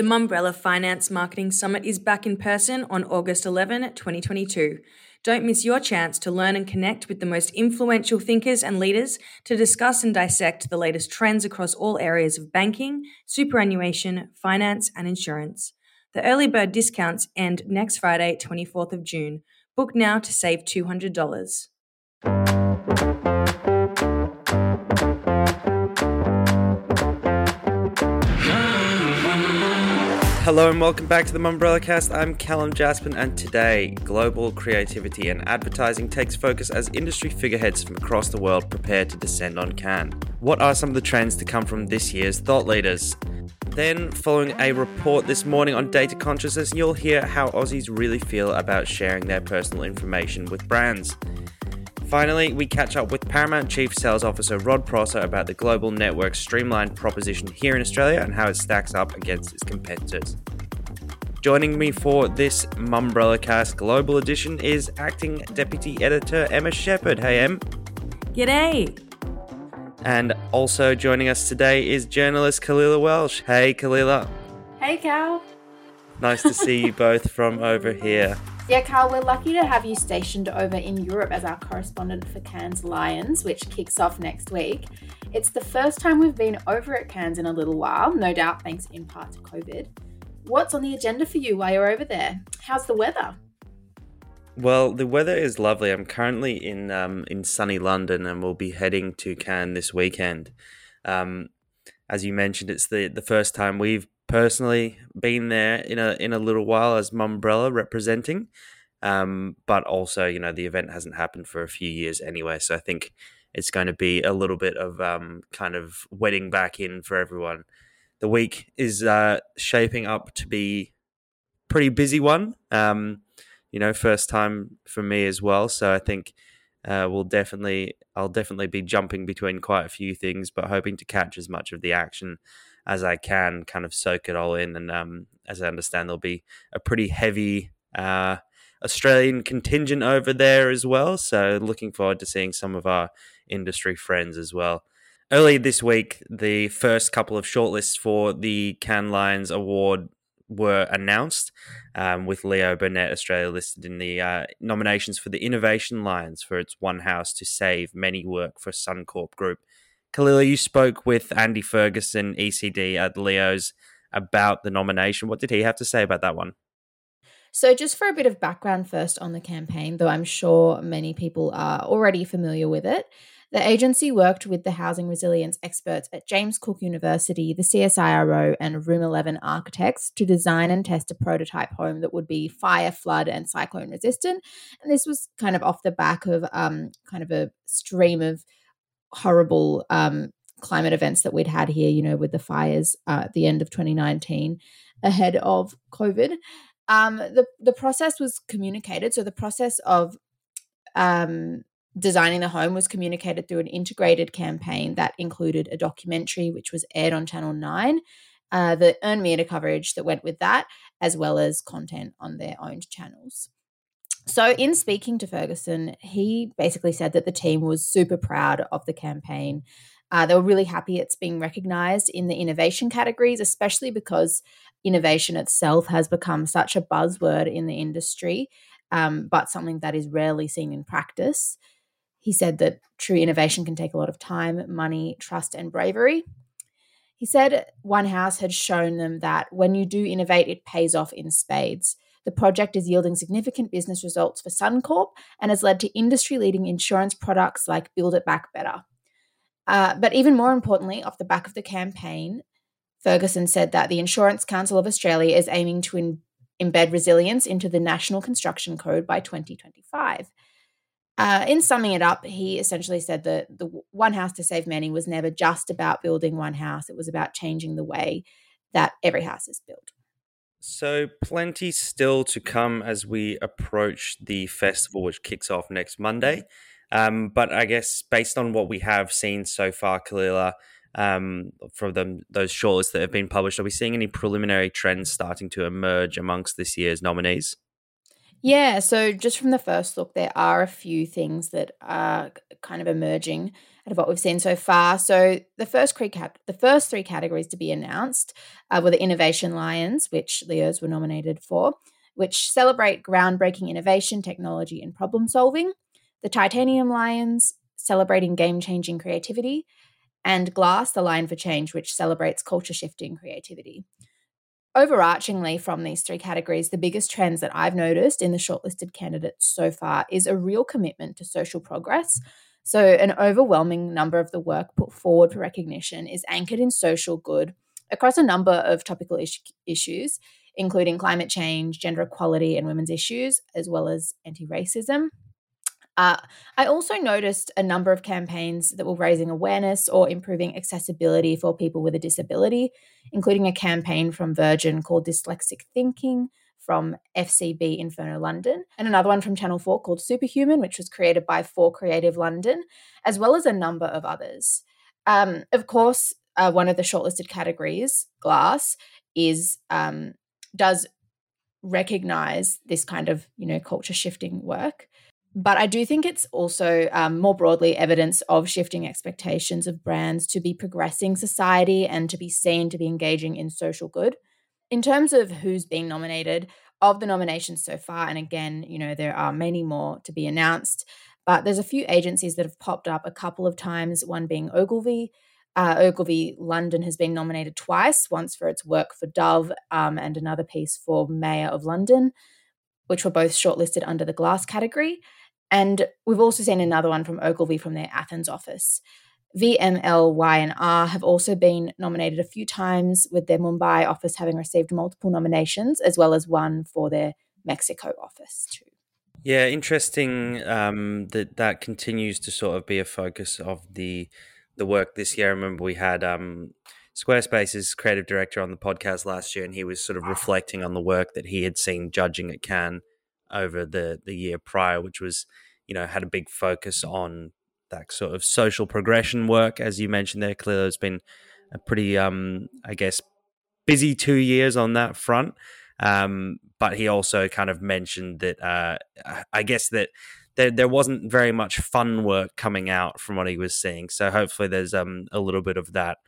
The Mumbrella Finance Marketing Summit is back in person on August 11, 2022. Don't miss your chance to learn and connect with the most influential thinkers and leaders to discuss and dissect the latest trends across all areas of banking, superannuation, finance, and insurance. The early bird discounts end next Friday, 24th of June. Book now to save $200. Hello and welcome back to the Mumbrella Cast. I'm Calum Jaspan, and today, global creativity and advertising takes focus as industry figureheads from across the world prepare to descend on Cannes. What are some of the trends to come from this year's thought leaders? Then, following a report this morning on data consciousness, you'll hear how Aussies really feel about sharing their personal information with brands. Finally, we catch up with Paramount Chief Sales Officer Rod Prosser about the global network streamlined proposition here in Australia and how it stacks up against its competitors. Joining me for this Mumbrella Cast Global Edition is acting Deputy Editor Emma Shepherd. Hey, Em. G'day! And also joining us today is journalist Kalila Welsh. Hey, Kalila. Hey, Cal. Nice to see you both from over here. Yeah, Cal, we're lucky to have you stationed over in Europe as our correspondent for Cannes Lions, which kicks off next week. It's the first time we've been over at Cannes in a little while, no doubt thanks in part to COVID. What's on the agenda for you while you're over there? How's the weather? Well, the weather is lovely. I'm currently in um, in sunny London, and we'll be heading to Cannes this weekend. Um, as you mentioned, it's the the first time we've personally been there in a in a little while as Mumbrella representing. Um, but also, you know, the event hasn't happened for a few years anyway, so I think it's going to be a little bit of um, kind of wetting back in for everyone. The week is uh, shaping up to be pretty busy one. Um, you know, first time for me as well, so I think uh, we'll definitely I'll definitely be jumping between quite a few things, but hoping to catch as much of the action as I can, kind of soak it all in. And um, as I understand, there'll be a pretty heavy uh, Australian contingent over there as well. So looking forward to seeing some of our industry friends as well. Early this week, the first couple of shortlists for the Cannes Lions Award were announced, um, with Leo Burnett Australia listed in the uh, nominations for the Innovation Lions for its One House to Save Many Work for Suncorp Group. Kalila, you spoke with Andy Ferguson, ECD at Leo's, about the nomination. What did he have to say about that one? So, just for a bit of background first on the campaign, though I'm sure many people are already familiar with it, the agency worked with the housing resilience experts at James Cook University, the CSIRO, and Room 11 architects to design and test a prototype home that would be fire, flood, and cyclone resistant. And this was kind of off the back of um, kind of a stream of horrible um, climate events that we'd had here, you know, with the fires uh, at the end of 2019 ahead of COVID. Um, the, the process was communicated. So the process of um, designing the home was communicated through an integrated campaign that included a documentary, which was aired on Channel 9, uh, the earned media coverage that went with that, as well as content on their owned channels. So, in speaking to Ferguson, he basically said that the team was super proud of the campaign. Uh, they were really happy it's being recognized in the innovation categories, especially because innovation itself has become such a buzzword in the industry, um, but something that is rarely seen in practice. He said that true innovation can take a lot of time, money, trust, and bravery. He said One House had shown them that when you do innovate, it pays off in spades. The project is yielding significant business results for Suncorp and has led to industry leading insurance products like Build It Back Better. Uh, but even more importantly, off the back of the campaign, Ferguson said that the Insurance Council of Australia is aiming to in- embed resilience into the National Construction Code by 2025. Uh, in summing it up, he essentially said that the One House to Save Many was never just about building one house, it was about changing the way that every house is built. So, plenty still to come as we approach the festival, which kicks off next Monday. Um, but I guess based on what we have seen so far, Kalila, um, from them, those shortlists that have been published, are we seeing any preliminary trends starting to emerge amongst this year's nominees? Yeah, so just from the first look, there are a few things that are kind of emerging out of what we've seen so far. So the first three cat- the first three categories to be announced uh, were the Innovation Lions, which Leos were nominated for, which celebrate groundbreaking innovation, technology, and problem solving. The Titanium Lions, celebrating game changing creativity, and Glass, the Lion for Change, which celebrates culture shifting creativity. Overarchingly, from these three categories, the biggest trends that I've noticed in the shortlisted candidates so far is a real commitment to social progress. So, an overwhelming number of the work put forward for recognition is anchored in social good across a number of topical is- issues, including climate change, gender equality, and women's issues, as well as anti racism. Uh, I also noticed a number of campaigns that were raising awareness or improving accessibility for people with a disability, including a campaign from Virgin called Dyslexic Thinking from FCB Inferno London, and another one from Channel 4 called Superhuman, which was created by 4Creative London, as well as a number of others. Um, of course, uh, one of the shortlisted categories, Glass, is um, does recognize this kind of you know culture shifting work but I do think it's also um, more broadly evidence of shifting expectations of brands to be progressing society and to be seen to be engaging in social good. In terms of who's being nominated, of the nominations so far, and again, you know, there are many more to be announced, but there's a few agencies that have popped up a couple of times, one being Ogilvy. Uh, Ogilvy London has been nominated twice, once for its work for Dove um, and another piece for Mayor of London, which were both shortlisted under the glass category. And we've also seen another one from Ogilvy from their Athens office. VML, Y, and R have also been nominated a few times, with their Mumbai office having received multiple nominations, as well as one for their Mexico office, too. Yeah, interesting um, that that continues to sort of be a focus of the the work this year. I remember we had um, Squarespace's creative director on the podcast last year, and he was sort of reflecting on the work that he had seen judging at Cannes over the the year prior, which was you know had a big focus on that sort of social progression work, as you mentioned there. Clearly, there's been a pretty, um, I guess, busy two years on that front. Um, but he also kind of mentioned that uh, I guess that there there wasn't very much fun work coming out from what he was seeing. So hopefully, there's um, a little bit of that.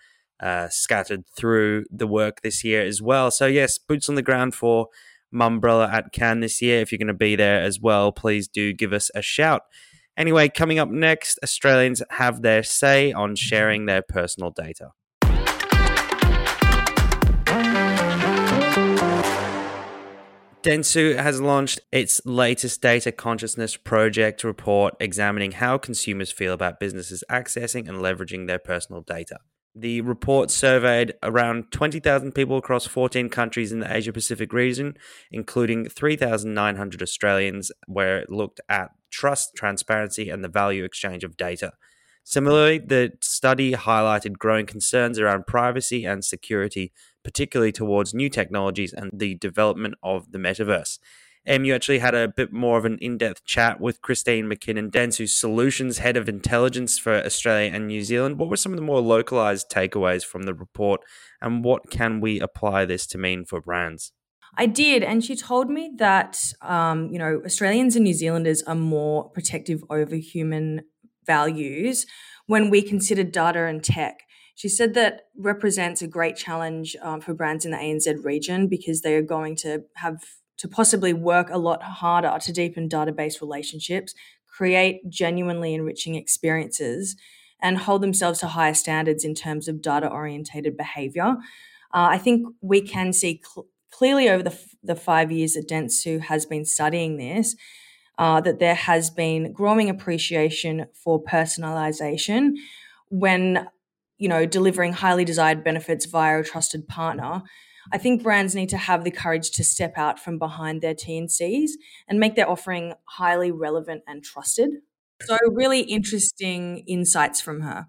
Uh, scattered through the work this year as well. So yes, boots on the ground for Mumbrella at Cannes this year. If you're going to be there as well, please do give us a shout. Anyway, coming up next, Australians have their say on sharing their personal data. Dentsu has launched its latest data consciousness project report examining how consumers feel about businesses accessing and leveraging their personal data. The report surveyed around 20,000 people across 14 countries in the Asia Pacific region, including 3,900 Australians, where it looked at trust, transparency, and the value exchange of data. Similarly, the study highlighted growing concerns around privacy and security, particularly towards new technologies and the development of the metaverse. Em, you actually had a bit more of an in depth chat with Christine McKinnon Dentsu's Solutions Head of Intelligence for Australia and New Zealand. What were some of the more localized takeaways from the report, and what can we apply this to mean for brands? I did, and she told me that um, you know Australians and New Zealanders are more protective over human values when we consider data and tech. She said that represents a great challenge um, for brands in the ANZ region because they are going to have to possibly work a lot harder to deepen database relationships, create genuinely enriching experiences, and hold themselves to higher standards in terms of data orientated behavior. Uh, I think we can see cl- clearly over the, f- the five years that Dentsu has been studying this. Uh, that there has been growing appreciation for personalization when you know delivering highly desired benefits via a trusted partner I think brands need to have the courage to step out from behind their TNCs and make their offering highly relevant and trusted. So, really interesting insights from her.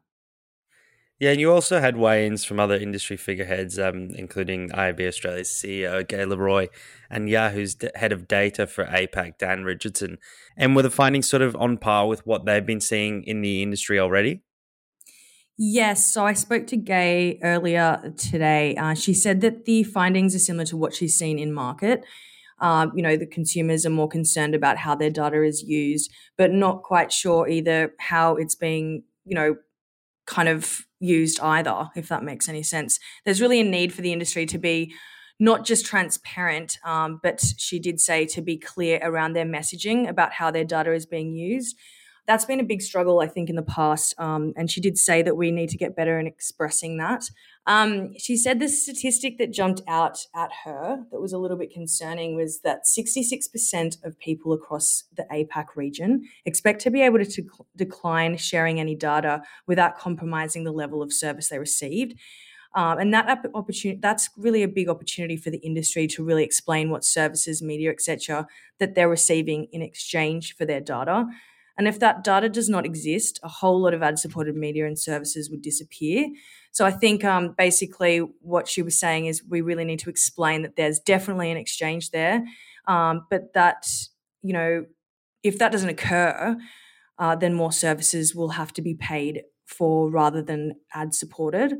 Yeah, and you also had weigh-ins from other industry figureheads, um, including IAB Australia's CEO Gai Leroy and Yahoo's head of data for APAC, Dan Richardson. And were the findings sort of on par with what they've been seeing in the industry already? Yes. So I spoke to Gai earlier today. Uh, she said that the findings are similar to what she's seen in market. um, you know, the consumers are more concerned about how their data is used, but not quite sure either how it's being, you know, kind of used either, if that makes any sense. There's really a need for the industry to be not just transparent, um, but she did say to be clear around their messaging about how their data is being used. That's been a big struggle, I think, in the past. Um, and she did say that we need to get better in expressing that. Um, she said the statistic that jumped out at her that was a little bit concerning was that 66% of people across the APAC region expect to be able to t- decline sharing any data without compromising the level of service they received. Um, and that opportunity that's really a big opportunity for the industry to really explain what services, media, etc., that they're receiving in exchange for their data. And if that data does not exist, a whole lot of ad supported media and services would disappear. So I think um, basically what she was saying is we really need to explain that there's definitely an exchange there, um, but that, you know, if that doesn't occur, uh, then more services will have to be paid for rather than ad supported.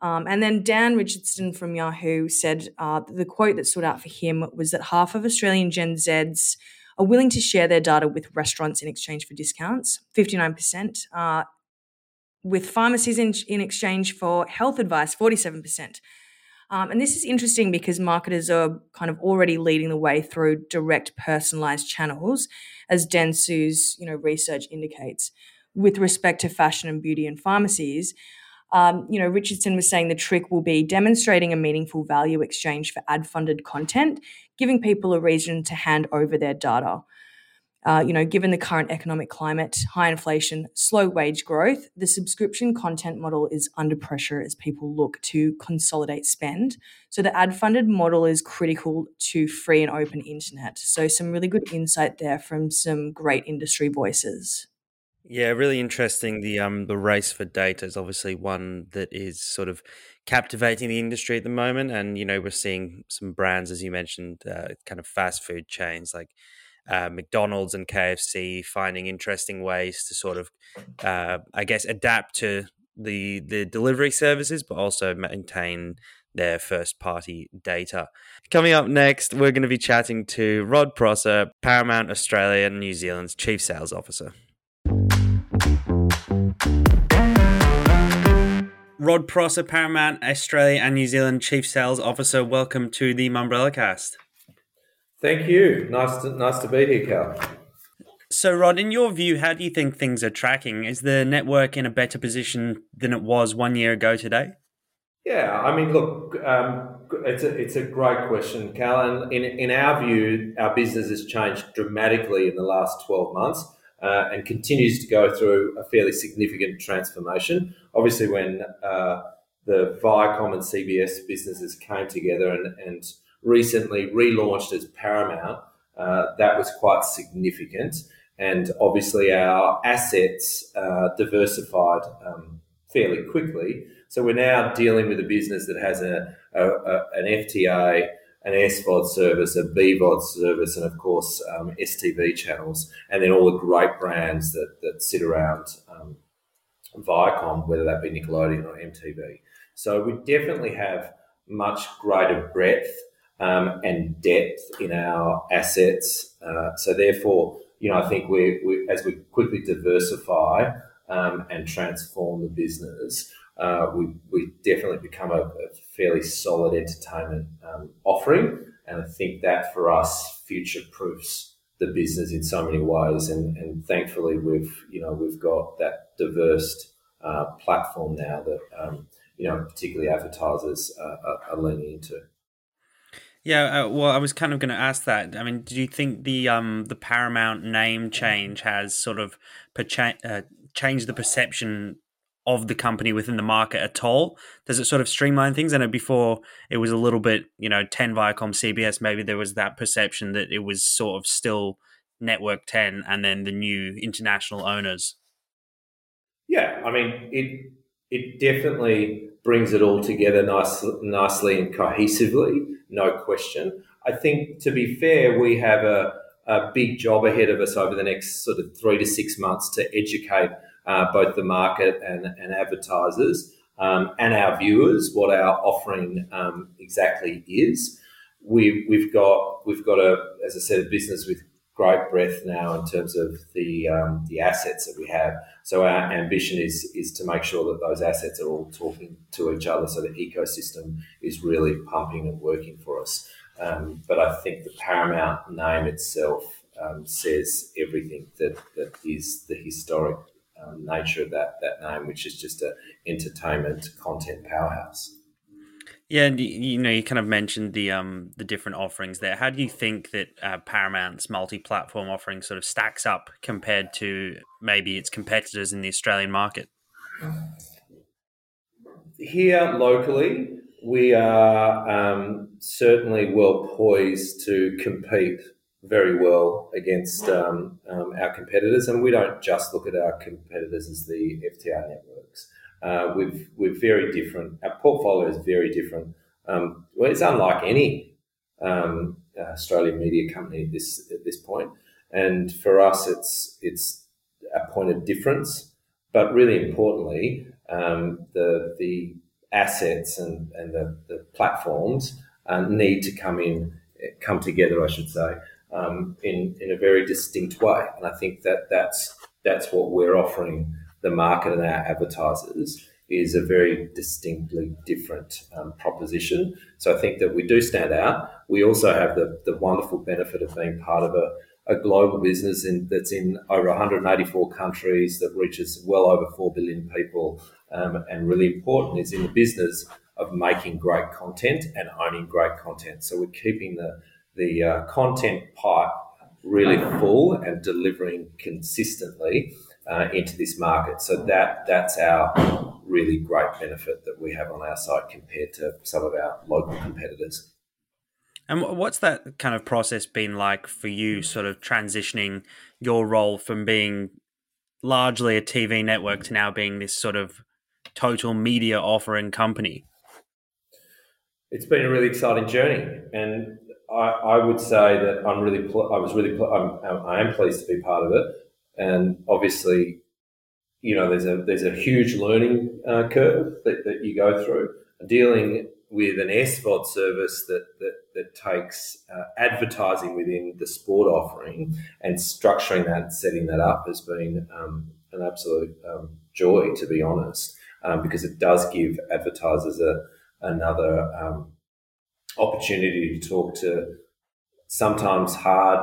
Um, and then Dan Richardson from Yahoo said uh, the quote that stood out for him was that half of Australian Gen Zs are willing to share their data with restaurants in exchange for discounts, 59%, uh, with pharmacies in, in exchange for health advice, 47%. Um, and this is interesting because marketers are kind of already leading the way through direct personalized channels, as Dentsu's you know research indicates. With respect to fashion and beauty and pharmacies, um, you know, Richardson was saying the trick will be demonstrating a meaningful value exchange for ad funded content, giving people a reason to hand over their data. Uh, you know, given the current economic climate, high inflation, slow wage growth, the subscription content model is under pressure as people look to consolidate spend. So the ad funded model is critical to free and open internet. So some really good insight there from some great industry voices. Yeah, really interesting. The um the race for data is obviously one that is sort of captivating the industry at the moment, and you know we're seeing some brands, as you mentioned, uh, kind of fast food chains like uh, McDonald's and KFC finding interesting ways to sort of, uh, I guess, adapt to the the delivery services, but also maintain their first party data. Coming up next, we're going to be chatting to Rod Prosser, Paramount Australia and New Zealand's Chief Sales Officer. Rod Prosser, Paramount Australia and New Zealand Chief Sales Officer. Welcome to the Mumbrella Cast. Thank you. Nice to, nice to be here, Cal. So, Rod, in your view, how do you think things are tracking? Is the network in a better position than it was one year ago today? Yeah, I mean, look, um, it's a it's a great question, Cal. And in in our view, our business has changed dramatically in the last twelve months uh, and continues to go through a fairly significant transformation. Obviously, when uh, the Viacom and CBS businesses came together and, and recently relaunched as Paramount, uh, that was quite significant. And obviously, our assets uh, diversified um, fairly quickly. So we're now dealing with a business that has a, a, a an FTA an SVOD service, a BVOD service, and of course um, STV channels, and then all the great brands that, that sit around um, Viacom, whether that be Nickelodeon or MTV. So we definitely have much greater breadth um, and depth in our assets. Uh, so therefore, you know, I think we, we as we quickly diversify um, and transform the business, uh, we, we definitely become a, a fairly solid entertainment um, offering. And I think that for us future proofs the business in so many ways. And, and thankfully, we've you know we've got that diverse uh, platform now that um, you know particularly advertisers uh, are, are leaning into. Yeah, uh, well, I was kind of going to ask that. I mean, do you think the um the Paramount name change has sort of percha- uh, changed the perception of the company within the market at all? Does it sort of streamline things? I know before it was a little bit, you know, 10 Viacom CBS, maybe there was that perception that it was sort of still Network 10 and then the new international owners. Yeah, I mean, it it definitely brings it all together nice, nicely and cohesively, no question. I think, to be fair, we have a, a big job ahead of us over the next sort of three to six months to educate uh, both the market and, and advertisers um, and our viewers what our offering um, exactly is. we, we've got we've got a as I said a business with great breadth now in terms of the um, the assets that we have. So our ambition is is to make sure that those assets are all talking to each other, so the ecosystem is really pumping and working for us. Um, but I think the Paramount name itself um, says everything that, that is the historic um, nature of that that name, which is just a entertainment content powerhouse. Yeah, and you know, you kind of mentioned the um the different offerings there. How do you think that uh, Paramount's multi-platform offering sort of stacks up compared to maybe its competitors in the Australian market? Here locally, we are um, certainly well poised to compete very well against um, um, our competitors, and we don't just look at our competitors as the FTA networks. Uh, we've we're very different. Our portfolio is very different. Um, well, it's unlike any um, Australian media company at this at this point. And for us, it's it's a point of difference. But really importantly, um, the the assets and, and the, the platforms uh, need to come in come together, I should say, um, in in a very distinct way. And I think that that's that's what we're offering the market and our advertisers is a very distinctly different um, proposition. So I think that we do stand out. We also have the, the wonderful benefit of being part of a, a global business in, that's in over 184 countries that reaches well over 4 billion people. Um, and really important is in the business of making great content and owning great content. So we're keeping the, the uh, content pipe really full and delivering consistently uh, into this market. So that that's our really great benefit that we have on our site compared to some of our local competitors. And what's that kind of process been like for you, sort of transitioning your role from being largely a TV network to now being this sort of total media offering company? It's been a really exciting journey, and I, I would say that I'm really, pl- I was really, pl- I'm, I am pleased to be part of it and obviously, you know, there's a there's a huge learning uh, curve that, that you go through. Dealing with an SVOD service that that, that takes uh, advertising within the sport offering and structuring that setting that up has been um, an absolute um, joy, to be honest, um, because it does give advertisers a another um, opportunity to talk to sometimes hard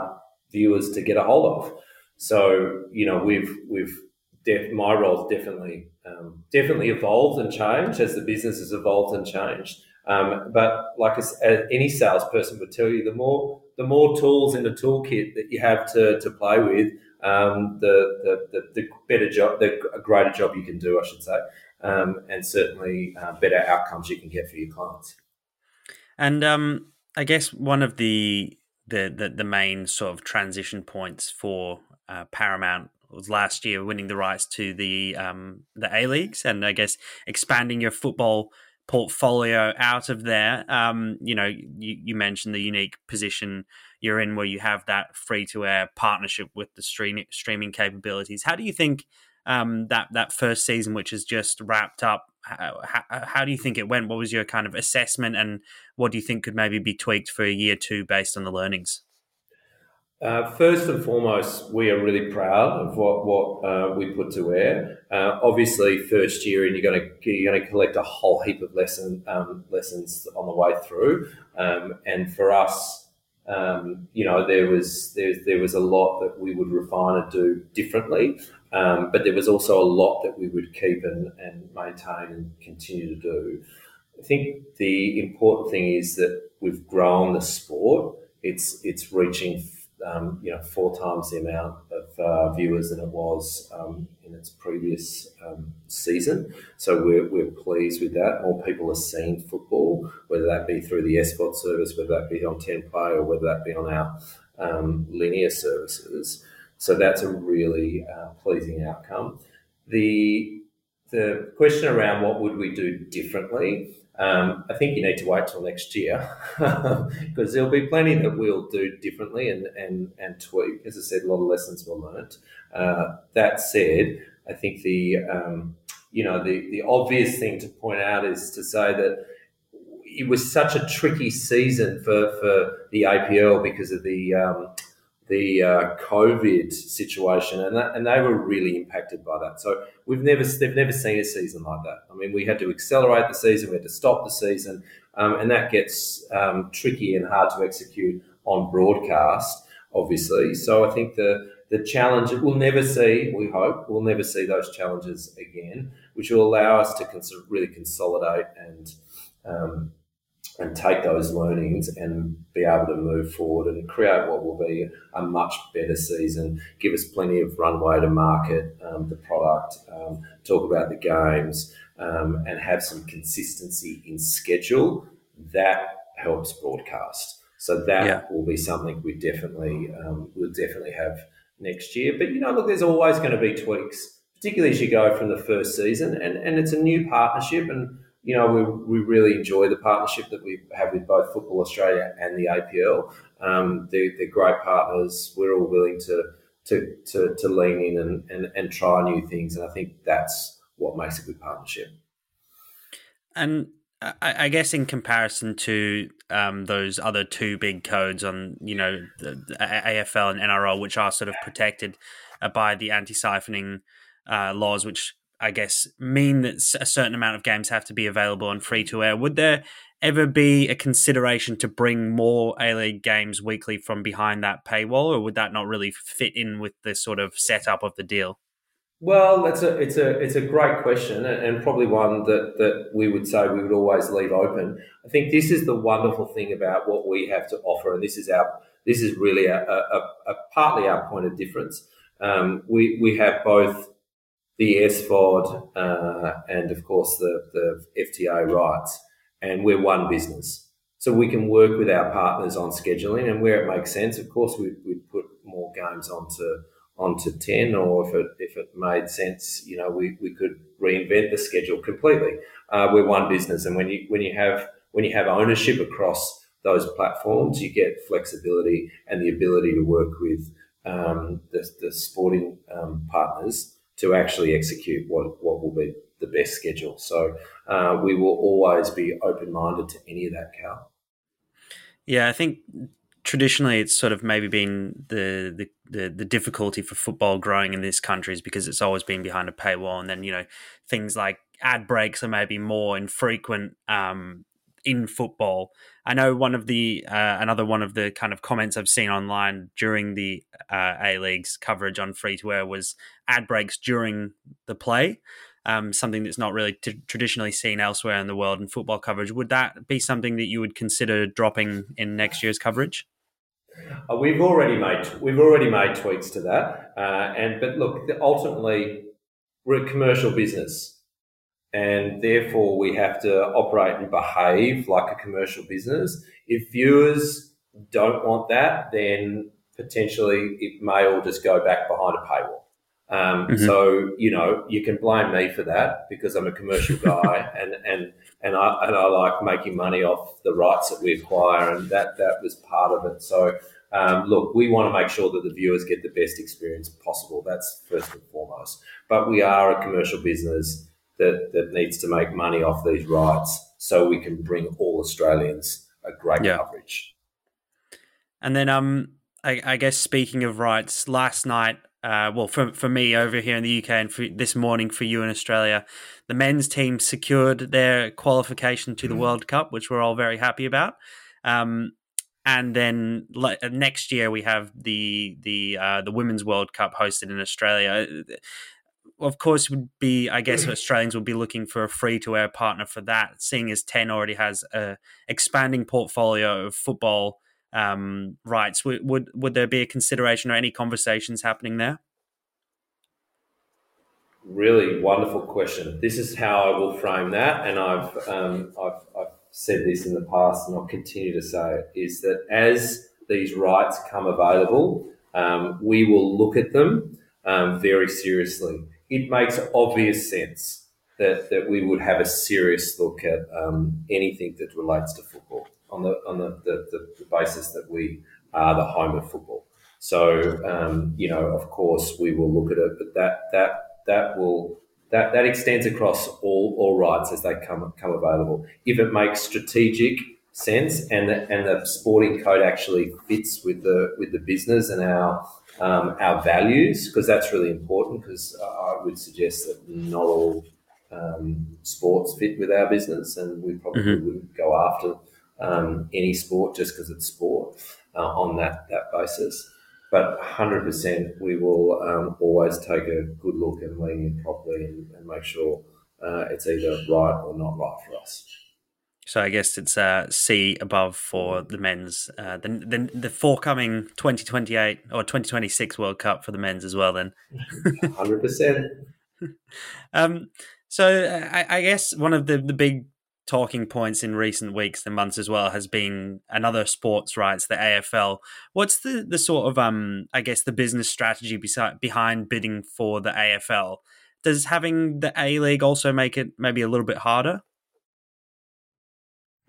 viewers to get a hold of. So you know we've we've def- my role's definitely um, definitely evolved and changed as the business has evolved and changed. Um, but like as any salesperson would tell you, the more the more tools in the toolkit that you have to, to play with, um, the, the, the, the, better job, the greater job you can do, I should say, um, and certainly uh, better outcomes you can get for your clients. And um, I guess one of the, the the the main sort of transition points for uh, Paramount was last year winning the rights to the um, the A leagues, and I guess expanding your football portfolio out of there. Um, you know, you, you, mentioned the unique position you're in where you have that free to air partnership with the stream, streaming capabilities. How do you think um, that that first season, which has just wrapped up, how, how, do you think it went? What was your kind of assessment, and what do you think could maybe be tweaked for a year two based on the learnings? Uh, first and foremost, we are really proud of what what uh, we put to air. Uh, obviously, first year, and you're going to you're going to collect a whole heap of lesson um, lessons on the way through. Um, and for us, um, you know, there was there, there was a lot that we would refine and do differently, um, but there was also a lot that we would keep and, and maintain and continue to do. I think the important thing is that we've grown the sport. It's it's reaching um, you know, four times the amount of uh, viewers than it was um, in its previous um, season. So we're, we're pleased with that. More people are seeing football, whether that be through the SVOD service, whether that be on 10 play, or whether that be on our um, linear services. So that's a really uh, pleasing outcome. The the question around what would we do differently um, I think you need to wait till next year because there'll be plenty that we'll do differently and, and, and tweak. As I said, a lot of lessons were learnt. Uh, that said, I think the um, you know the, the obvious thing to point out is to say that it was such a tricky season for, for the APL because of the um, the uh, COVID situation, and that, and they were really impacted by that. So we've never they've never seen a season like that. I mean, we had to accelerate the season, we had to stop the season, um, and that gets um, tricky and hard to execute on broadcast, obviously. So I think the the challenge we'll never see. We hope we'll never see those challenges again, which will allow us to cons- really consolidate and um, and take those learnings and be able to move forward and create what will be a much better season. Give us plenty of runway to market um, the product, um, talk about the games, um, and have some consistency in schedule. That helps broadcast. So that yeah. will be something we definitely um, will definitely have next year. But you know, look, there's always going to be tweaks, particularly as you go from the first season, and and it's a new partnership and you know, we, we really enjoy the partnership that we have with both Football Australia and the APL. Um, they're, they're, great partners. We're all willing to to, to, to lean in and, and, and try new things. And I think that's what makes a good partnership. And I, guess in comparison to um, those other two big codes on, you know, the, the AFL and NRL, which are sort of protected uh, by the anti-siphoning uh, laws, which I guess, mean that a certain amount of games have to be available on free to air. Would there ever be a consideration to bring more A League games weekly from behind that paywall, or would that not really fit in with the sort of setup of the deal? Well, that's a it's a it's a great question, and probably one that that we would say we would always leave open. I think this is the wonderful thing about what we have to offer, and this is our this is really a, a, a partly our point of difference. Um, we we have both the SVOD, uh, and of course the, the FTA rights. And we're one business. So we can work with our partners on scheduling and where it makes sense, of course, we, we'd put more games onto onto 10 or if it, if it made sense, you know, we, we could reinvent the schedule completely. Uh, we're one business. And when you, when you have, when you have ownership across those platforms, you get flexibility and the ability to work with um, the, the sporting um, partners to actually execute what, what will be the best schedule. So uh, we will always be open minded to any of that, Cal. Yeah, I think traditionally it's sort of maybe been the, the, the the difficulty for football growing in this country is because it's always been behind a paywall, and then you know things like ad breaks are maybe more infrequent um, in football. I know one of the uh, another one of the kind of comments I've seen online during the uh, A League's coverage on free to air was ad breaks during the play. Um, something that's not really t- traditionally seen elsewhere in the world in football coverage. Would that be something that you would consider dropping in next year's coverage? Uh, we've already made we've already made tweaks to that, uh, and but look, ultimately, we're a commercial business and therefore we have to operate and behave like a commercial business. If viewers don't want that, then potentially it may all just go back behind a paywall. Um, mm-hmm. So you know you can blame me for that because I'm a commercial guy and and and I and I like making money off the rights that we acquire, and that that was part of it. So. Um, look, we want to make sure that the viewers get the best experience possible. That's first and foremost. But we are a commercial business that, that needs to make money off these rights so we can bring all Australians a great yeah. coverage. And then, um, I, I, guess speaking of rights, last night, uh, well, for for me over here in the UK and for this morning for you in Australia, the men's team secured their qualification to the mm. World Cup, which we're all very happy about. Um, and then next year we have the the uh, the women's World Cup hosted in Australia of course, would be I guess Australians would be looking for a free to air partner for that, seeing as Ten already has a expanding portfolio of football um, rights. Would, would would there be a consideration or any conversations happening there? Really wonderful question. This is how I will frame that, and I've um, I've, I've said this in the past, and I'll continue to say it, is that as these rights come available, um, we will look at them um, very seriously it makes obvious sense that, that we would have a serious look at um, anything that relates to football on the on the, the, the, the, basis that we are the home of football. So um, you know, of course, we will look at it, but that that that will that, that extends across all, all rights as they come come available. If it makes strategic sense and the, and the sporting code actually fits with the with the business and our um, our values, because that's really important. Because I would suggest that not all um, sports fit with our business, and we probably mm-hmm. wouldn't go after um, any sport just because it's sport uh, on that that basis. But 100%, we will um, always take a good look and lean in properly and, and make sure uh, it's either right or not right for us. So I guess it's uh, C above for the men's, uh, the, the the forthcoming 2028 or 2026 World Cup for the men's as well. Then, hundred percent. Um, so I, I, guess one of the the big talking points in recent weeks and months as well has been another sports rights, the AFL. What's the the sort of um I guess the business strategy beside, behind bidding for the AFL? Does having the A League also make it maybe a little bit harder?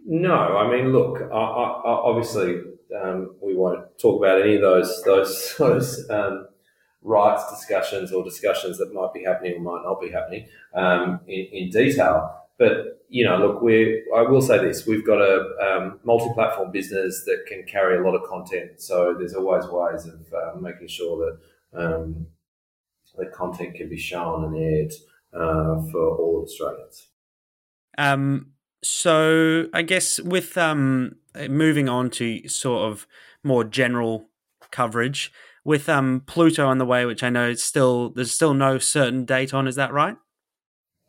No, I mean, look, I, I, obviously um, we won't talk about any of those those those um, rights discussions or discussions that might be happening or might not be happening um, in, in, detail. But you know, look, we I will say this: we've got a um, multi-platform business that can carry a lot of content. So there's always ways of uh, making sure that um, the content can be shown and aired uh, for all Australians. Um, so I guess with um, moving on to sort of more general coverage with um, Pluto on the way, which I know still there's still no certain date on. Is that right?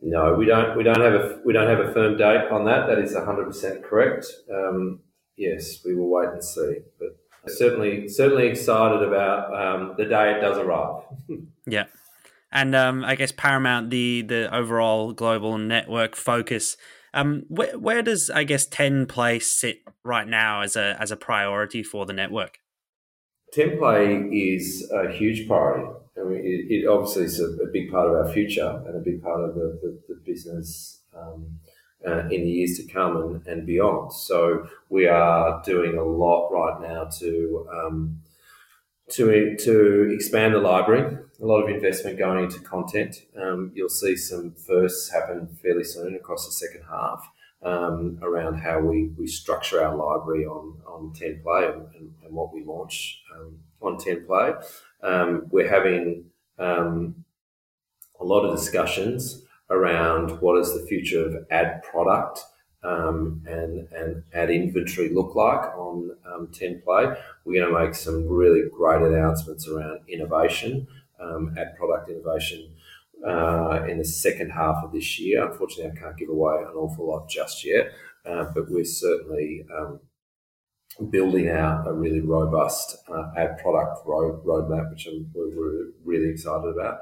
No, we don't. We don't have a we don't have a firm date on that. That is hundred percent correct. Um, yes, we will wait and see. But certainly, certainly excited about um, the day it does arrive. yeah, and um, I guess Paramount, the the overall global network focus um, where, where does I guess ten play sit right now as a as a priority for the network? Ten play is a huge priority. I mean, it, it obviously is a, a, big part of our future and a big part of the, the, the business um, uh, in the years to come and, and beyond. So we are doing a lot right now to um, to to expand the library a lot of investment going into content. Um, you'll see some firsts happen fairly soon across the second half um, around how we, we structure our library on, on 10 Play and, and, what we launch um, on 10 Play. Um, we're having um, a lot of discussions around what is the future of ad product. Um, and, and ad inventory look like on um, 10 Play. We're going to make some really great announcements around innovation um, ad product innovation uh, in the second half of this year. Unfortunately, I can't give away an awful lot just yet, uh, but we're certainly um, building out a really robust uh, ad product road, roadmap, which I'm, we're really excited about.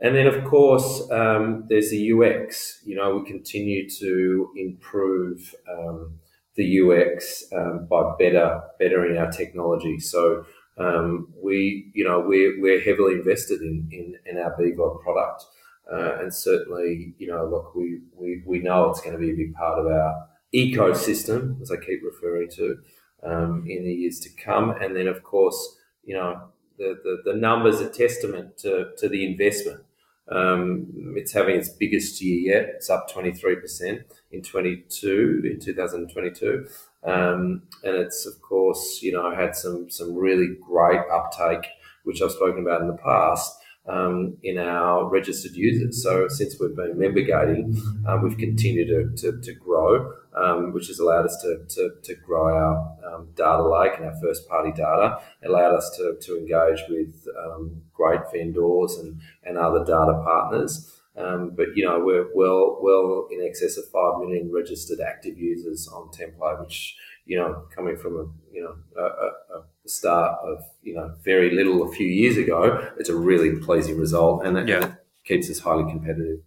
And then, of course, um, there's the UX. You know, we continue to improve um, the UX um, by better bettering our technology. So um, we, you know, we're, we're heavily invested in, in, in our BVOD product. Uh, and certainly, you know, look, we, we, we know it's going to be a big part of our ecosystem, as I keep referring to, um, in the years to come. And then, of course, you know, the, the, the numbers are testament to, to the investment. Um, it's having its biggest year yet. It's up 23% in 22, in 2022. Um, and it's of course, you know, had some some really great uptake, which I've spoken about in the past. Um, in our registered users. So since we've been member gating, um, we've continued to, to, to grow, um, which has allowed us to, to, to grow our um, data lake and our first party data. It allowed us to, to engage with um, great vendors and, and other data partners. Um, but you know we're well well in excess of five million registered active users on 10 Play, which you know coming from a you know a, a, a, start of you know very little a few years ago, it's a really pleasing result, and it, yeah. and it keeps us highly competitive.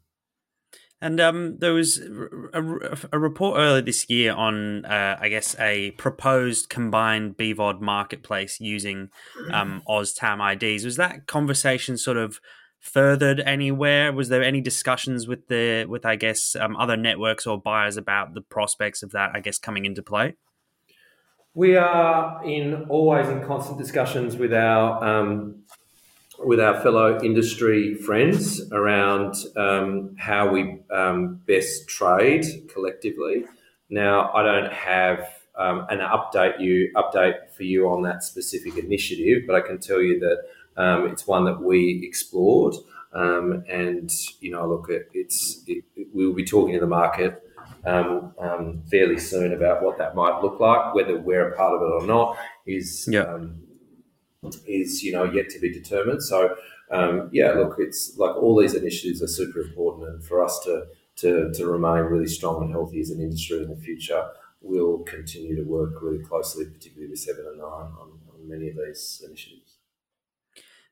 And um, there was a, a, report earlier this year on, uh, I guess, a proposed combined BVOD marketplace using um, OzTam IDs. Was that conversation sort of furthered anywhere? Was there any discussions with the with I guess um, other networks or buyers about the prospects of that? I guess coming into play. We are in always in constant discussions with our um, with our fellow industry friends around um, how we um, best trade collectively. Now, I don't have um, an update you update for you on that specific initiative, but I can tell you that um, it's one that we explored. Um, and you know, look, it, it's it, it, we'll be talking to the market um, um, fairly soon about what that might look like. Whether we're a part of it or not is um, is you know yet to be determined. So um, yeah, look, it's like all these initiatives are super important, and for us to to, to remain really strong and healthy as an industry in the future, we'll continue to work really closely, particularly with Seven and Nine, on, on many of these initiatives.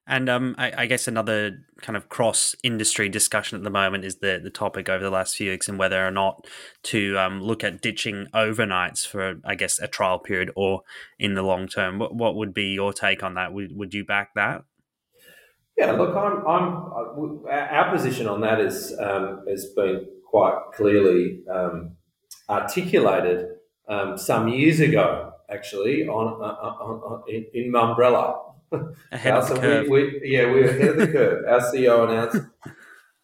And um, I, I, guess another kind of cross industry discussion at the moment is the the topic over the last few weeks and whether or not to um, look at ditching overnights for I guess a trial period or in the long term. What what would be your take on that? Would would you back that? Yeah, look, I'm, I'm our position on that is um, has been quite clearly um, articulated um, some years ago, actually, on, uh, uh on, on in, in Mumbrella ahead of the curve. We, we, yeah, we were ahead of the curve. Our CEO announced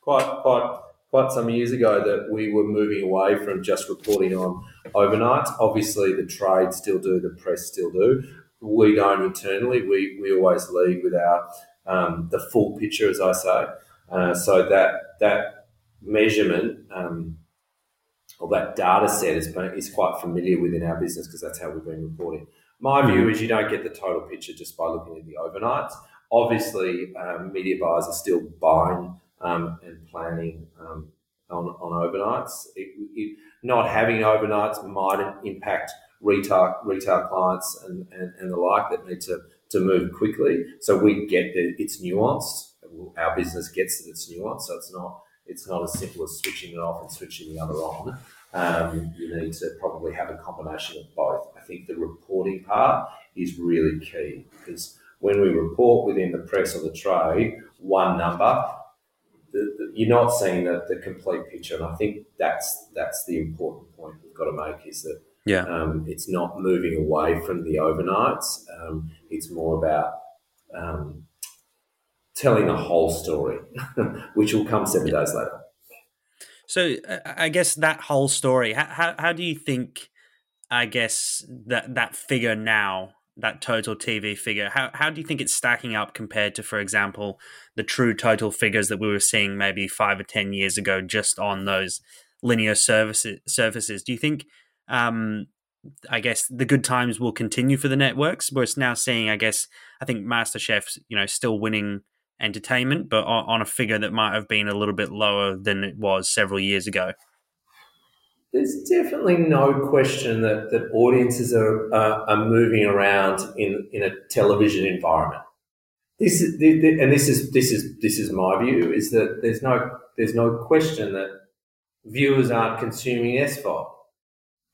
quite quite quite some years ago that we were moving away from just reporting on overnights. Obviously, the trade still do, the press still do. We don't internally. We we always lead with our um, the full picture, as I say. Uh, so that that measurement um, or that data set is, is quite familiar within our business because that's how we've been reporting. My view is you don't get the total picture just by looking at the overnights. Obviously, um, media buyers are still buying um, and planning um, on, on overnights. It, it, not having overnights might impact retail retail clients and, and, and, the like that need to, to move quickly. So we get that it's nuanced. Our business gets that it's nuanced. So it's not it's not as simple as switching it off and switching the other on. Um, you need to probably have a combination of both. I think the reporting part is really key because when we report within the press or the trade one number, the, the, you're not seeing the, the complete picture. And I think that's that's the important point we've got to make is that yeah. Um, it's not moving away from the overnights. Um, it's more about um, telling the whole story, which will come seven days later. So I guess that whole story. How, how how do you think? I guess that that figure now, that total TV figure. How how do you think it's stacking up compared to, for example, the true total figures that we were seeing maybe five or ten years ago, just on those linear services? Do you think? Um, I guess the good times will continue for the networks. We're now seeing, I guess, I think MasterChef, you know, still winning entertainment, but on, a figure that might have been a little bit lower than it was several years ago. There's definitely no question that, that audiences are, uh, are moving around in, in a television environment. This is, and this is this is this is my view is that there's no there's no question that viewers aren't consuming SVOD,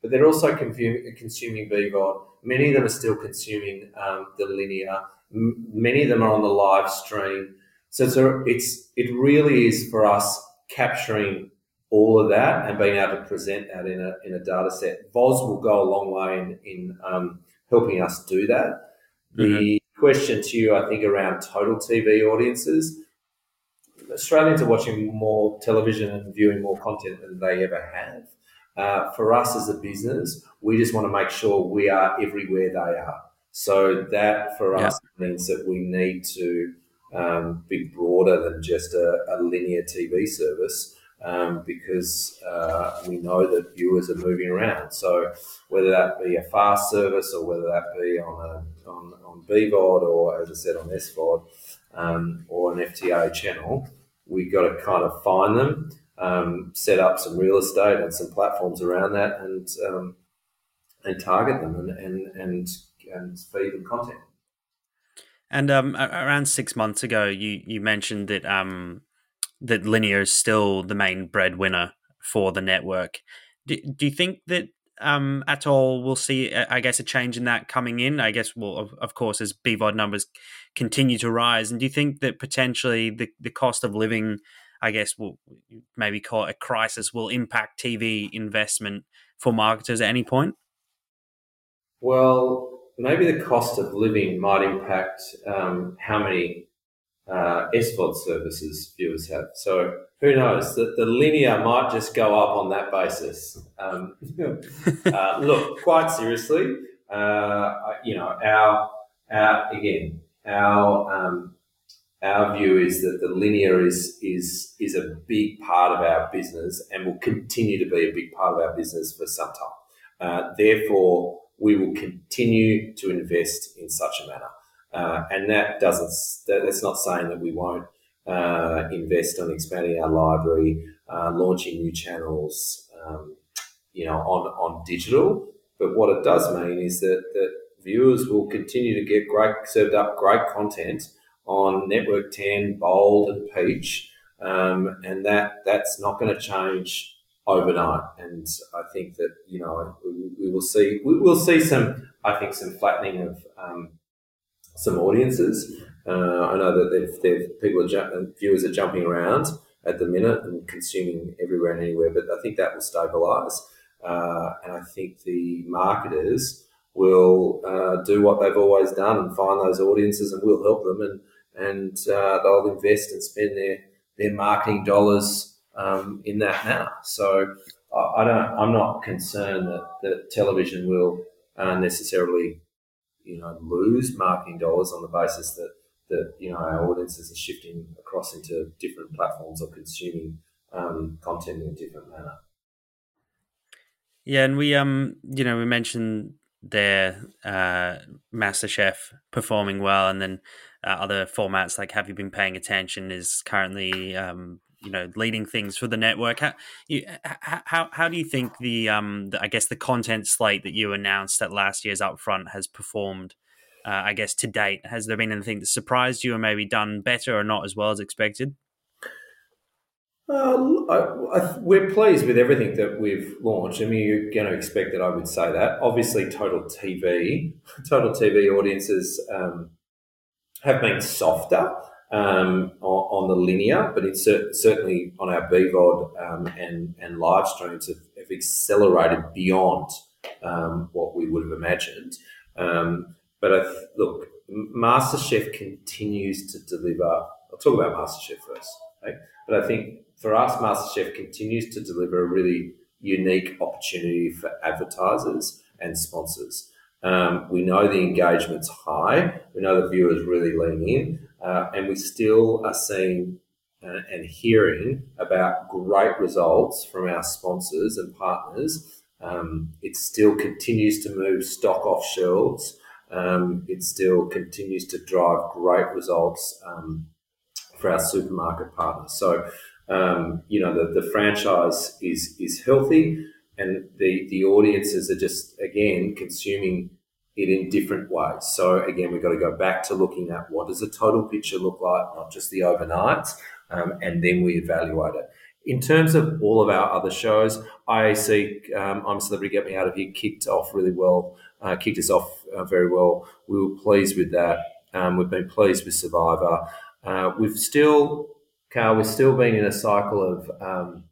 but they're also consuming BVOD. Many of them are still consuming um, the linear many of them are on the live stream. So it's, a, it's it really is for us capturing all of that and being able to present that in a, in a data set. VOZ will go a long way in, in um, helping us do that. Mm-hmm. The question to you, I think, around total TV audiences, Australians are watching more television and viewing more content than they ever have. Uh, for us as a business, we just want to make sure we are everywhere they are. So that for us yeah. means that we need to um, be broader than just a, a linear TV service um, because uh, we know that viewers are moving around. So whether that be a fast service or whether that be on a on, on BVOD or as I said on SVOD um, or an FTA channel, we got to kind of find them, um, set up some real estate and some platforms around that, and um, and target them and and, and and feed them content. And um, around six months ago, you you mentioned that um, that linear is still the main breadwinner for the network. Do, do you think that um, at all we'll see, I guess, a change in that coming in? I guess, well, of, of course, as BVOD numbers continue to rise. And do you think that potentially the, the cost of living, I guess, will maybe call it a crisis, will impact TV investment for marketers at any point? Well, maybe the cost of living might impact um, how many uh, SVOD services viewers have. So who knows? that the linear might just go up on that basis. Um, uh, look, quite seriously, uh, you know, our, our again, our um, our view is that the linear is is is a big part of our business and will continue to be a big part of our business for some time. Uh, therefore, we will continue to invest in such a manner. Uh, and that doesn't, that, that's not saying that we won't uh, invest on expanding our library, uh, launching new channels, um, you know, on, on digital. But what it does mean is that, that viewers will continue to get great, served up great content on Network 10, Bold, and Peach. Um, and that that's not going to change overnight. And I think that you know we, we will see we will see some I think some flattening of um, some audiences. Uh, I know that they've, they've people are ju- viewers are jumping around at the minute and consuming everywhere and anywhere, but I think that will stabilise. Uh, and I think the marketers will uh, do what they've always done and find those audiences, and we'll help them, and and uh, they'll invest and spend their their marketing dollars um, in that manner. So I, I, don't. I'm not concerned that, that television will uh, necessarily you know lose marketing dollars on the basis that that you know our audiences are shifting across into different platforms or consuming um, content in a different manner. Yeah, and we um you know we mentioned their uh, MasterChef performing well, and then uh, other formats like Have You Been Paying Attention is currently um, you know leading things for the network. How you, how how do you think the um the, I guess the content slate that you announced at last year's upfront has performed? Uh, I guess to date, has there been anything that surprised you, or maybe done better, or not as well as expected? Uh, I, I, we're pleased with everything that we've launched. I mean, you're going to expect that I would say that. Obviously, total TV, total TV audiences um, have been softer um, on, on, the linear, but it's certainly on our BVOD um, and, and live streams have, have accelerated beyond um, what we would have imagined. Um, but I th- look, MasterChef continues to deliver. I'll talk about MasterChef first, but I think for us, MasterChef continues to deliver a really unique opportunity for advertisers and sponsors. Um, we know the engagement's high. We know the viewers really lean in, uh, and we still are seeing uh, and hearing about great results from our sponsors and partners. Um, it still continues to move stock off shelves. Um, it still continues to drive great results um, for our supermarket partners. So, um, you know, the, the franchise is is healthy, and the the audiences are just again consuming it in different ways. So again, we've got to go back to looking at what does a total picture look like, not just the overnights, um, and then we evaluate it. In terms of all of our other shows, IAC, um, I'm a Celebrity Get Me Out of Here, kicked off really well, uh, kicked us off uh, very well. We were pleased with that. Um, we've been pleased with Survivor. Uh, we've still, Cal, we've still been in a cycle of um,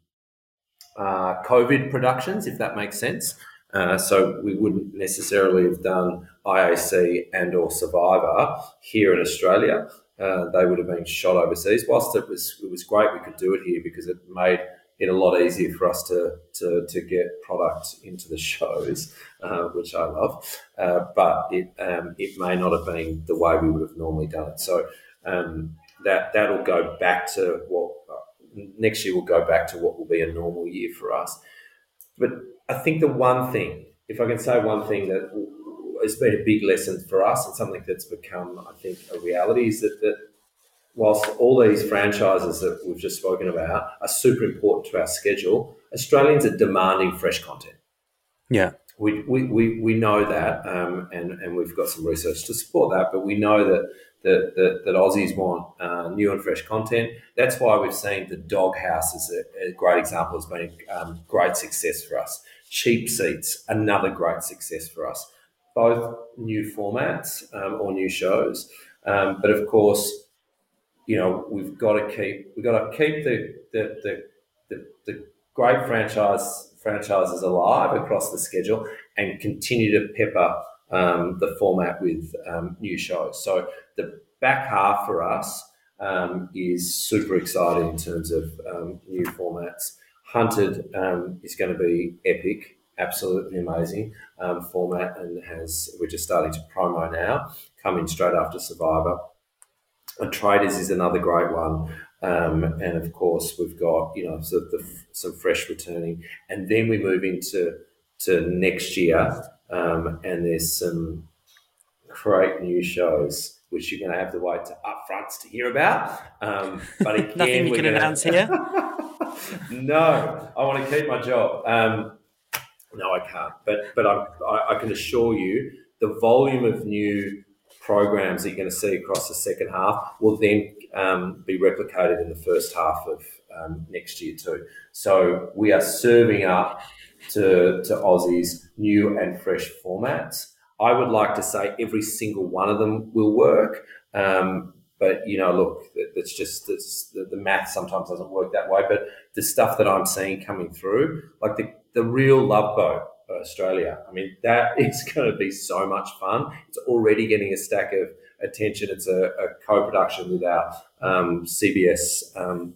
uh, COVID productions, if that makes sense. Uh, so we wouldn't necessarily have done IAC and or Survivor here in Australia. Uh, they would have been shot overseas. Whilst it was it was great, we could do it here because it made it a lot easier for us to to, to get product into the shows, uh, which I love. Uh, but it um, it may not have been the way we would have normally done it. So um, that that'll go back to what next year will go back to what will be a normal year for us. But I think the one thing, if I can say one thing that has been a big lesson for us and something that's become, I think, a reality is that, that whilst all these franchises that we've just spoken about are super important to our schedule, Australians are demanding fresh content. Yeah. We, we, we, we know that, um, and, and we've got some research to support that, but we know that that, that, that Aussies want uh, new and fresh content. That's why we've seen the Doghouse as a, a great example, has been a um, great success for us. Cheap Seats, another great success for us. Both new formats um, or new shows, um, but of course, you know we've got to keep we've got to keep the the, the, the, the great franchise franchises alive across the schedule and continue to pepper um, the format with um, new shows. So the back half for us um, is super exciting in terms of um, new formats. Hunted um, is going to be epic, absolutely amazing format, and has we're just starting to promo now, coming straight after Survivor. And Traitors is another great one. Um, and of course, we've got you know sort of the, some fresh returning, and then we move into to next year, um, and there's some great new shows which you're going to have to wait to upfronts to hear about. Um, but again, nothing you can gonna... announce here. no, I want to keep my job. Um, no, I can't. But but I, I can assure you, the volume of new programs that you're going to see across the second half will then um, be replicated in the first half of um, next year too. So we are serving up to, to Aussies new and fresh formats. I would like to say every single one of them will work. Um, but you know, look, it's just it's, the, the math sometimes doesn't work that way. But the stuff that I'm seeing coming through, like the the real love boat for Australia. I mean, that is going to be so much fun. It's already getting a stack of attention. It's a, a co-production with our um, CBS um,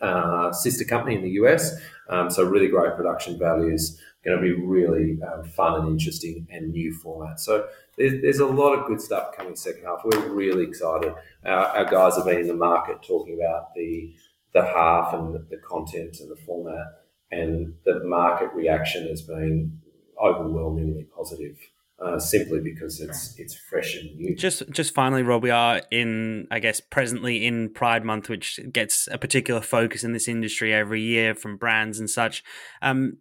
uh, sister company in the US. Um, so really great production values. Going to be really um, fun and interesting and new format. So there's, there's, a lot of good stuff coming second half. We're really excited. Our, our guys have been in the market talking about the the half and the content and the format and the market reaction has been overwhelmingly positive. Uh, simply because it's it's fresh and new. Just just finally, Rob, we are in I guess presently in Pride Month, which gets a particular focus in this industry every year from brands and such. Um,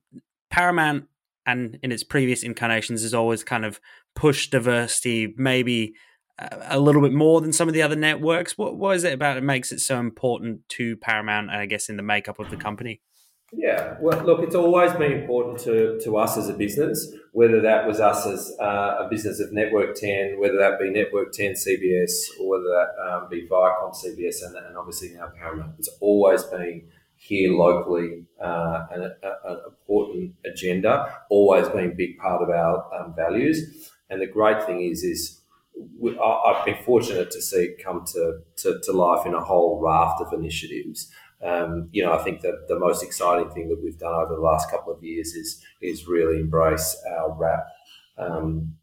Paramount and in its previous incarnations has always kind of pushed diversity, maybe a little bit more than some of the other networks. What what is it about it makes it so important to Paramount? And I guess in the makeup of the company. Yeah, well, look, it's always been important to, to us as a business, whether that was us as uh, a business of Network 10, whether that be Network 10 CBS, or whether that um, be Viacom CBS, and, and obviously now Paramount. It's always been here locally uh, an, an, important agenda, always been a big part of our um, values. And the great thing is, is we, I, have been fortunate to see it come to, to, to life in a whole raft of initiatives um, you know, I think that the most exciting thing that we've done over the last couple of years is is really embrace our RAP um,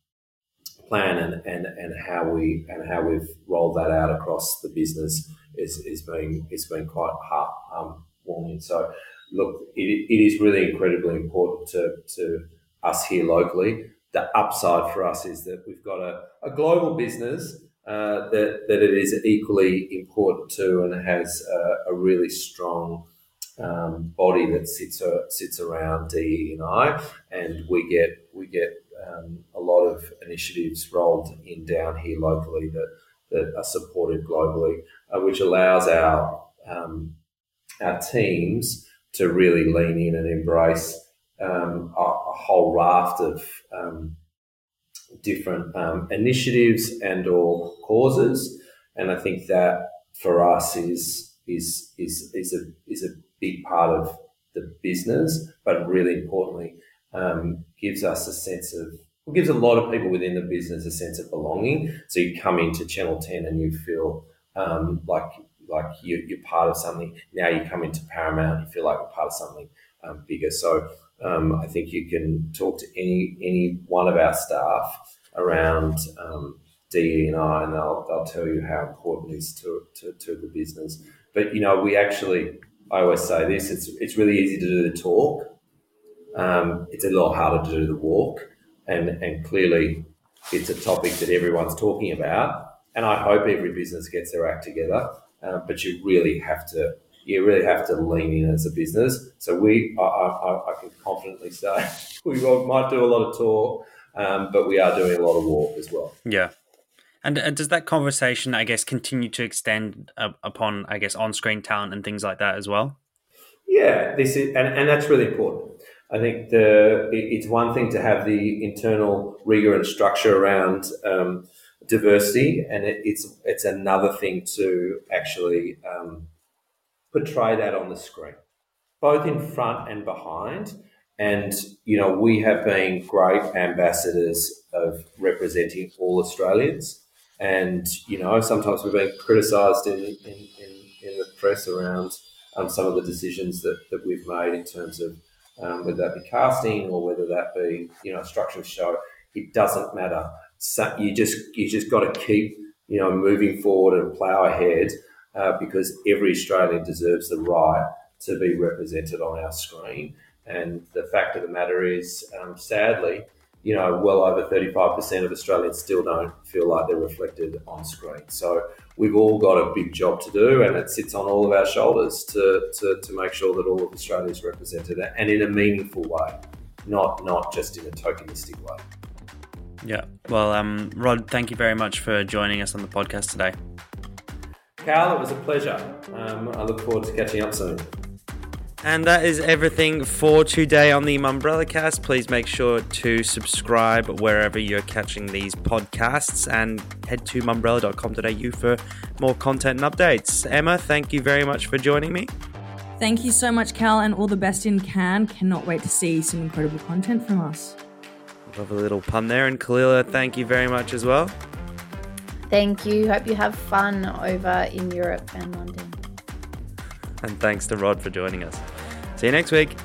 plan and, and, and how we and how we've rolled that out across the business is, is been it's been quite heart um. So look, it, it is really incredibly important to, to us here locally. The upside for us is that we've got a, a global business uh, that, that it is equally important to and has a, a really strong um, body that sits uh, sits around DE and I, and we get we get um, a lot of initiatives rolled in down here locally that that are supported globally, uh, which allows our um, our teams to really lean in and embrace um, a, a, whole raft of um, different um, initiatives and or causes. And I think that for us is is is is a is a big part of the business, but really importantly, um, gives us a sense of well, gives a lot of people within the business a sense of belonging. So you come into Channel Ten and you feel um, like like you, you're part of something. Now you come into Paramount, you feel like you're part of something um, bigger. So um, I think you can talk to any any one of our staff around um, and and they'll, they'll tell you how important it is to, to, to the business. But you know, we actually, I always say this: it's it's really easy to do the talk. Um, it's a lot harder to do the walk, and and clearly, it's a topic that everyone's talking about. And I hope every business gets their act together. Uh, but you really have to you really have to lean in as a business. So we, I, I, I can confidently say, we might do a lot of talk, um, but we are doing a lot of walk as well. Yeah. And, and does that conversation, I guess, continue to extend upon, I guess, on-screen talent and things like that as well? Yeah, this is, and, and that's really important. I think the it's one thing to have the internal rigor and structure around um, diversity, and it, it's it's another thing to actually um, portray that on the screen, both in front and behind. And, you know, we have been great ambassadors of representing all Australians. And you know, sometimes we've been criticised in, in, in, in, the press around um, some of the decisions that, that we've made in terms of um, whether that be casting or whether that be you know a structure show. It doesn't matter. So you just you just got to keep you know moving forward and plough ahead uh, because every Australian deserves the right to be represented on our screen. And the fact of the matter is, um, sadly, you know, well over 35% of Australians still don't feel like they're reflected on screen. So we've all got a big job to do, and it sits on all of our shoulders to, to, to make sure that all of Australia is represented and in a meaningful way, not, not just in a tokenistic way. Yeah. Well, um, Rod, thank you very much for joining us on the podcast today. Cal, it was a pleasure. Um, I look forward to catching up soon. And that is everything for today on the Mumbrella Cast. Please make sure to subscribe wherever you're catching these podcasts and head to mumbrella.com.au for more content and updates. Emma, thank you very much for joining me. Thank you so much, Cal, and all the best in Cannes. Cannot wait to see some incredible content from us. Love a little pun there. And Kalila, thank you very much as well. Thank you. Hope you have fun over in Europe and London. And thanks to Rod for joining us. See you next week.